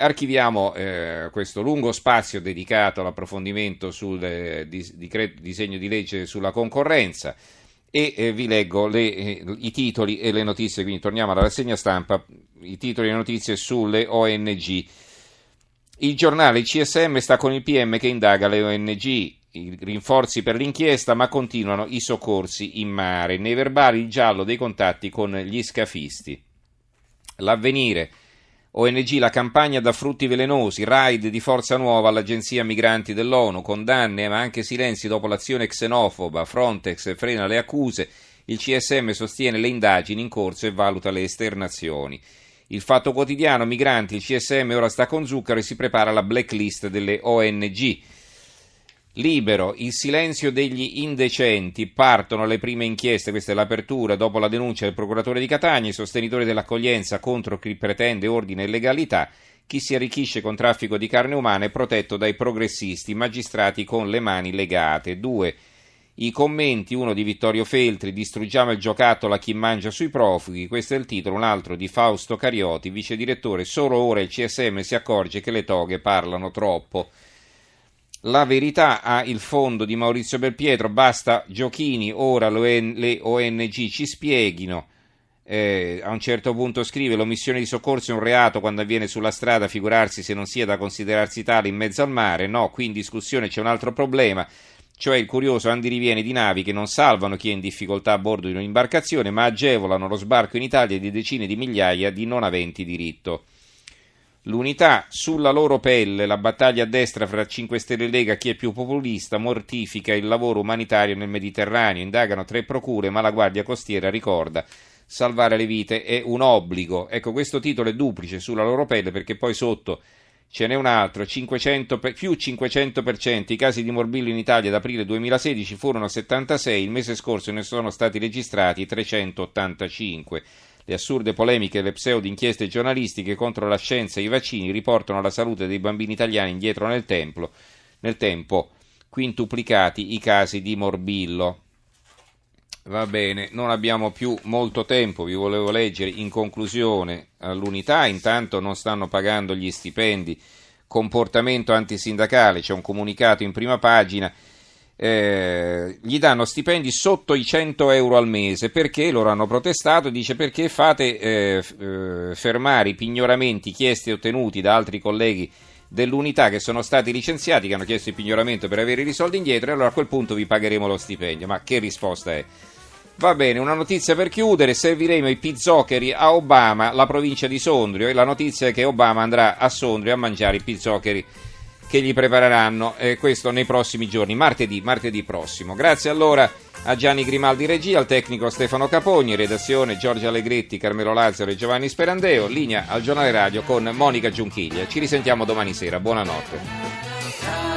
archiviamo eh, questo lungo spazio dedicato all'approfondimento sul eh, dis- disegno di legge sulla concorrenza e eh, vi leggo le, eh, i titoli e le notizie, quindi torniamo alla rassegna stampa, i titoli e le notizie sulle ONG. Il giornale CSM sta con il PM che indaga le ONG, i rinforzi per l'inchiesta, ma continuano i soccorsi in mare. Nei verbali il giallo dei contatti con gli scafisti. L'avvenire. ONG La campagna da frutti velenosi, raid di Forza Nuova all'Agenzia Migranti dell'ONU, condanne ma anche silenzi dopo l'azione xenofoba, Frontex frena le accuse, il CSM sostiene le indagini in corso e valuta le esternazioni. Il Fatto Quotidiano, migranti, il CSM ora sta con Zucchero e si prepara la blacklist delle ONG. Libero, il silenzio degli indecenti, partono le prime inchieste, questa è l'apertura, dopo la denuncia del procuratore di Catania, i sostenitori dell'accoglienza contro chi pretende ordine e legalità, chi si arricchisce con traffico di carne umana è protetto dai progressisti, magistrati con le mani legate. 2. I commenti, uno di Vittorio Feltri, distruggiamo il giocattolo a chi mangia sui profughi, questo è il titolo, un altro di Fausto Carioti, vice direttore, solo ora il CSM si accorge che le toghe parlano troppo. La verità ha il fondo di Maurizio Belpietro, basta giochini, ora le ONG ci spieghino. Eh, a un certo punto scrive l'omissione di soccorso è un reato quando avviene sulla strada, figurarsi se non sia da considerarsi tale in mezzo al mare. No, qui in discussione c'è un altro problema, cioè il curioso andirivieni di navi che non salvano chi è in difficoltà a bordo di un'imbarcazione, ma agevolano lo sbarco in Italia di decine di migliaia di non aventi diritto. L'unità sulla loro pelle, la battaglia a destra fra 5 Stelle e Lega, chi è più populista, mortifica il lavoro umanitario nel Mediterraneo, indagano tre procure, ma la Guardia Costiera ricorda salvare le vite è un obbligo. Ecco, questo titolo è duplice sulla loro pelle perché poi sotto ce n'è un altro, 500, più 500%, i casi di morbillo in Italia ad aprile 2016 furono 76, il mese scorso ne sono stati registrati 385. Le assurde polemiche e le pseudo inchieste giornalistiche contro la scienza e i vaccini riportano la salute dei bambini italiani indietro nel, templo, nel tempo, quintuplicati i casi di morbillo. Va bene, non abbiamo più molto tempo, vi volevo leggere in conclusione all'unità, intanto non stanno pagando gli stipendi, comportamento antisindacale, c'è un comunicato in prima pagina eh, gli danno stipendi sotto i 100 euro al mese perché loro hanno protestato dice perché fate eh, eh, fermare i pignoramenti chiesti e ottenuti da altri colleghi dell'unità che sono stati licenziati che hanno chiesto il pignoramento per avere i soldi indietro e allora a quel punto vi pagheremo lo stipendio ma che risposta è? Va bene, una notizia per chiudere, serviremo i pizzoccheri a Obama, la provincia di Sondrio, e la notizia è che Obama andrà a Sondrio a mangiare i pizzoccheri che gli prepareranno eh, questo nei prossimi giorni, martedì, martedì prossimo. Grazie allora a Gianni Grimaldi Regia, al tecnico Stefano Capogni, redazione Giorgio Allegretti, Carmelo Lazzaro e Giovanni Sperandeo, linea al giornale radio con Monica Giunchiglia. Ci risentiamo domani sera, buonanotte.